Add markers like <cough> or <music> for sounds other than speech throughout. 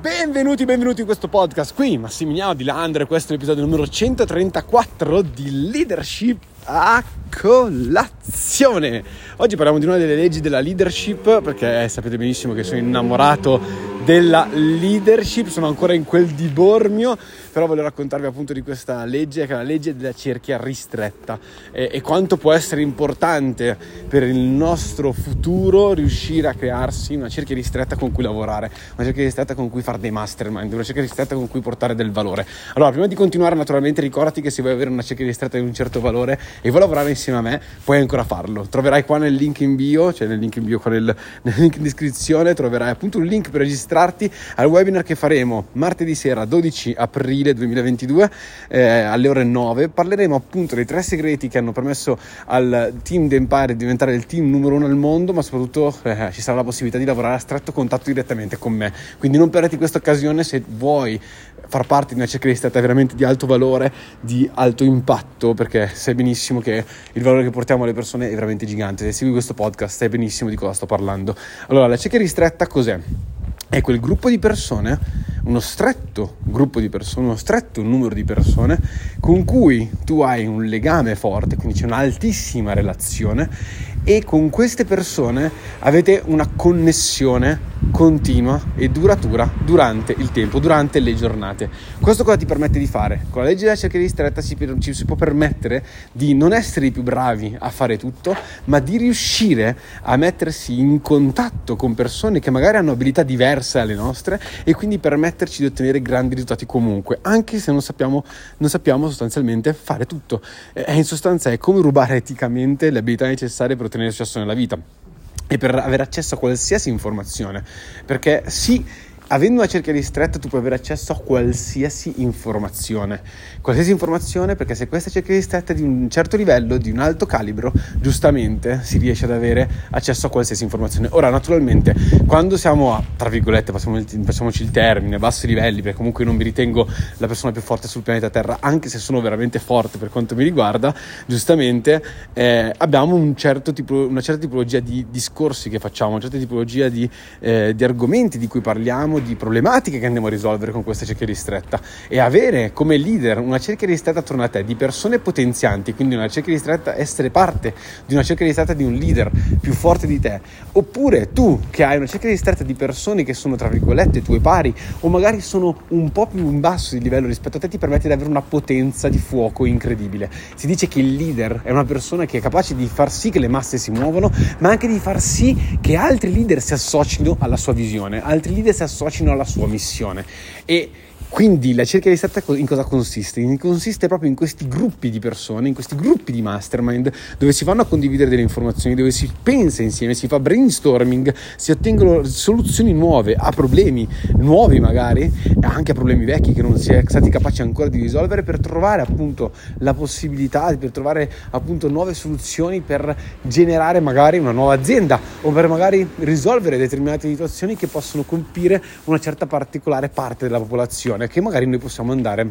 Benvenuti, benvenuti in questo podcast. Qui Massimiliano Di Landre, questo è l'episodio numero 134 di Leadership a colazione. Oggi parliamo di una delle leggi della leadership perché sapete benissimo che sono innamorato della leadership, sono ancora in quel di Bormio, però voglio raccontarvi appunto di questa legge che è la legge della cerchia ristretta e, e quanto può essere importante per il nostro futuro riuscire a crearsi una cerchia ristretta con cui lavorare, una cerchia ristretta con cui fare dei mastermind, una cerchia ristretta con cui portare del valore. Allora, prima di continuare naturalmente ricordati che se vuoi avere una cerchia ristretta di un certo valore e vuoi lavorare insieme a me, puoi ancora farlo. Troverai qua nel link in bio, cioè nel link in bio, qua nel, <laughs> nel link in descrizione, troverai appunto un link per registrarti al webinar che faremo martedì sera 12 aprile 2022 eh, alle ore 9. Parleremo appunto dei tre segreti che hanno permesso al team The Empire di diventare il team numero uno al mondo, ma soprattutto eh, ci sarà la possibilità di lavorare a stretto contatto direttamente con me. Quindi non perderti questa occasione se vuoi far parte di una checklist veramente di alto valore, di alto impatto, perché sai benissimo che il valore che portiamo alle persone è veramente gigante. Se segui questo podcast sai benissimo di cosa sto parlando. Allora, la checklist ristretta cos'è? è quel gruppo di persone, uno stretto gruppo di persone, uno stretto numero di persone con cui tu hai un legame forte, quindi c'è un'altissima relazione e con queste persone avete una connessione continua e duratura durante il tempo, durante le giornate. Questo cosa ti permette di fare? Con la legge della cerchia ristretta ci, ci si può permettere di non essere i più bravi a fare tutto, ma di riuscire a mettersi in contatto con persone che magari hanno abilità diverse alle nostre e quindi permetterci di ottenere grandi risultati comunque, anche se non sappiamo, non sappiamo sostanzialmente fare tutto. E in sostanza è come rubare eticamente le abilità necessarie per ottenere successo nella vita e per avere accesso a qualsiasi informazione. Perché sì, avendo una cerchia ristretta tu puoi avere accesso a qualsiasi informazione. Qualsiasi informazione perché se questa cerchia ristretta è di un certo livello, di un alto calibro, giustamente si riesce ad avere accesso a qualsiasi informazione. Ora, naturalmente, quando siamo a, tra virgolette, facciamoci il termine, bassi livelli, perché comunque non mi ritengo la persona più forte sul pianeta Terra, anche se sono veramente forte per quanto mi riguarda, giustamente eh, abbiamo un certo tipo, una certa tipologia di discorsi che facciamo, una certa tipologia di, eh, di argomenti di cui parliamo di problematiche che andiamo a risolvere con questa cerchia ristretta. E avere come leader una cerchia ristretta attorno a te di persone potenzianti, quindi una cerchia ristretta, essere parte di una cerchia ristretta di un leader più forte di te, oppure tu che hai una cerchia ristretta di persone che sono tra virgolette tue pari o magari sono un po' più in basso di livello rispetto a te, ti permette di avere una potenza di fuoco incredibile. Si dice che il leader è una persona che è capace di far sì che le masse si muovano, ma anche di far sì che altri leader si associno alla sua visione, altri leader si associano associno alla sua missione. E quindi la cerchia ristretta in cosa consiste? Consiste proprio in questi gruppi di persone, in questi gruppi di mastermind dove si vanno a condividere delle informazioni, dove si pensa insieme, si fa brainstorming, si ottengono soluzioni nuove a problemi nuovi magari, anche a problemi vecchi che non si è stati capaci ancora di risolvere per trovare appunto la possibilità, per trovare appunto nuove soluzioni per generare magari una nuova azienda o per magari risolvere determinate situazioni che possono colpire una certa particolare parte della popolazione persone che magari noi possiamo andare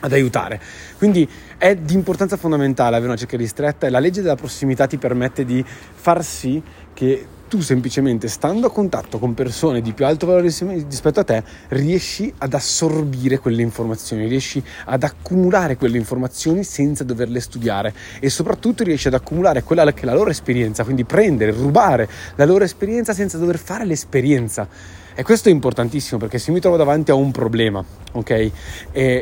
ad aiutare. Quindi è di importanza fondamentale avere una cerchia ristretta e la legge della prossimità ti permette di far sì che tu semplicemente stando a contatto con persone di più alto valore rispetto a te riesci ad assorbire quelle informazioni, riesci ad accumulare quelle informazioni senza doverle studiare e soprattutto riesci ad accumulare quella che è la loro esperienza, quindi prendere, rubare la loro esperienza senza dover fare l'esperienza e questo è importantissimo perché se mi trovo davanti a un problema, ok? E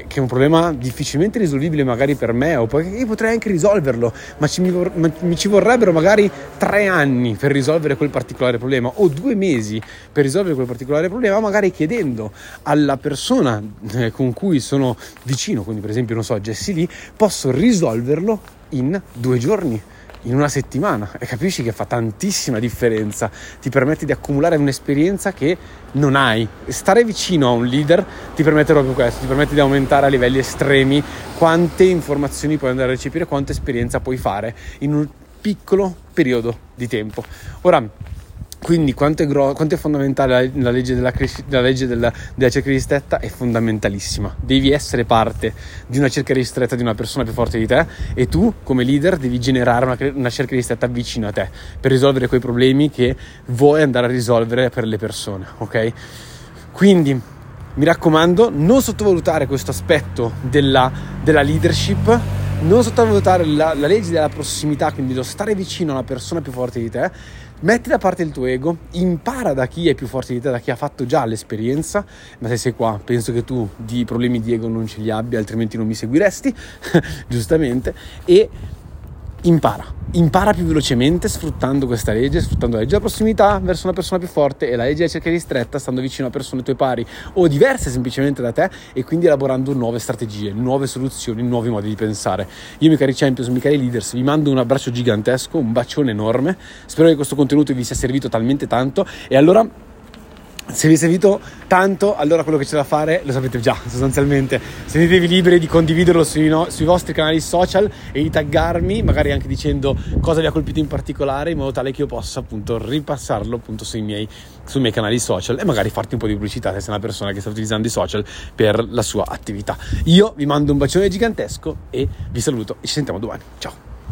che è un problema difficilmente risolvibile magari per me, o perché io potrei anche risolverlo, ma ci, mi, ma mi ci vorrebbero magari tre anni per risolvere quel particolare problema, o due mesi per risolvere quel particolare problema, magari chiedendo alla persona eh, con cui sono vicino, quindi per esempio, non so, Jessie Lee, posso risolverlo in due giorni in una settimana e capisci che fa tantissima differenza, ti permette di accumulare un'esperienza che non hai. Stare vicino a un leader ti permette proprio questo, ti permette di aumentare a livelli estremi quante informazioni puoi andare a recepire, quanta esperienza puoi fare in un piccolo periodo di tempo. Ora, quindi quanto è, gro- quanto è fondamentale la, legge, della, cres- la legge della, della, cerchia ristretta? È fondamentalissima. Devi essere parte di una cerchia ristretta di una persona più forte di te e tu come leader devi generare una, una cerchia ristretta vicino a te per risolvere quei problemi che vuoi andare a risolvere per le persone, ok? Quindi mi raccomando, non sottovalutare questo aspetto della, della leadership, non sottovalutare la, la legge della prossimità, quindi lo stare vicino a una persona più forte di te, metti da parte il tuo ego, impara da chi è più forte di te, da chi ha fatto già l'esperienza, ma se sei qua penso che tu di problemi di ego non ce li abbia, altrimenti non mi seguiresti, <laughs> giustamente, e impara impara più velocemente sfruttando questa legge, sfruttando la legge della prossimità verso una persona più forte e la legge della cerchia ristretta stando vicino a persone tue pari o diverse semplicemente da te e quindi elaborando nuove strategie, nuove soluzioni, nuovi modi di pensare. Io, miei cari champions, miei cari leaders, vi mando un abbraccio gigantesco, un bacione enorme. Spero che questo contenuto vi sia servito talmente tanto e allora se vi è servito tanto, allora quello che c'è da fare lo sapete già, sostanzialmente. Sentitevi liberi di condividerlo sui, no, sui, vostri canali social e di taggarmi, magari anche dicendo cosa vi ha colpito in particolare, in modo tale che io possa appunto ripassarlo appunto sui miei, sui miei canali social e magari farti un po' di pubblicità se sei una persona che sta utilizzando i social per la sua attività. Io vi mando un bacione gigantesco e vi saluto ci sentiamo domani. Ciao!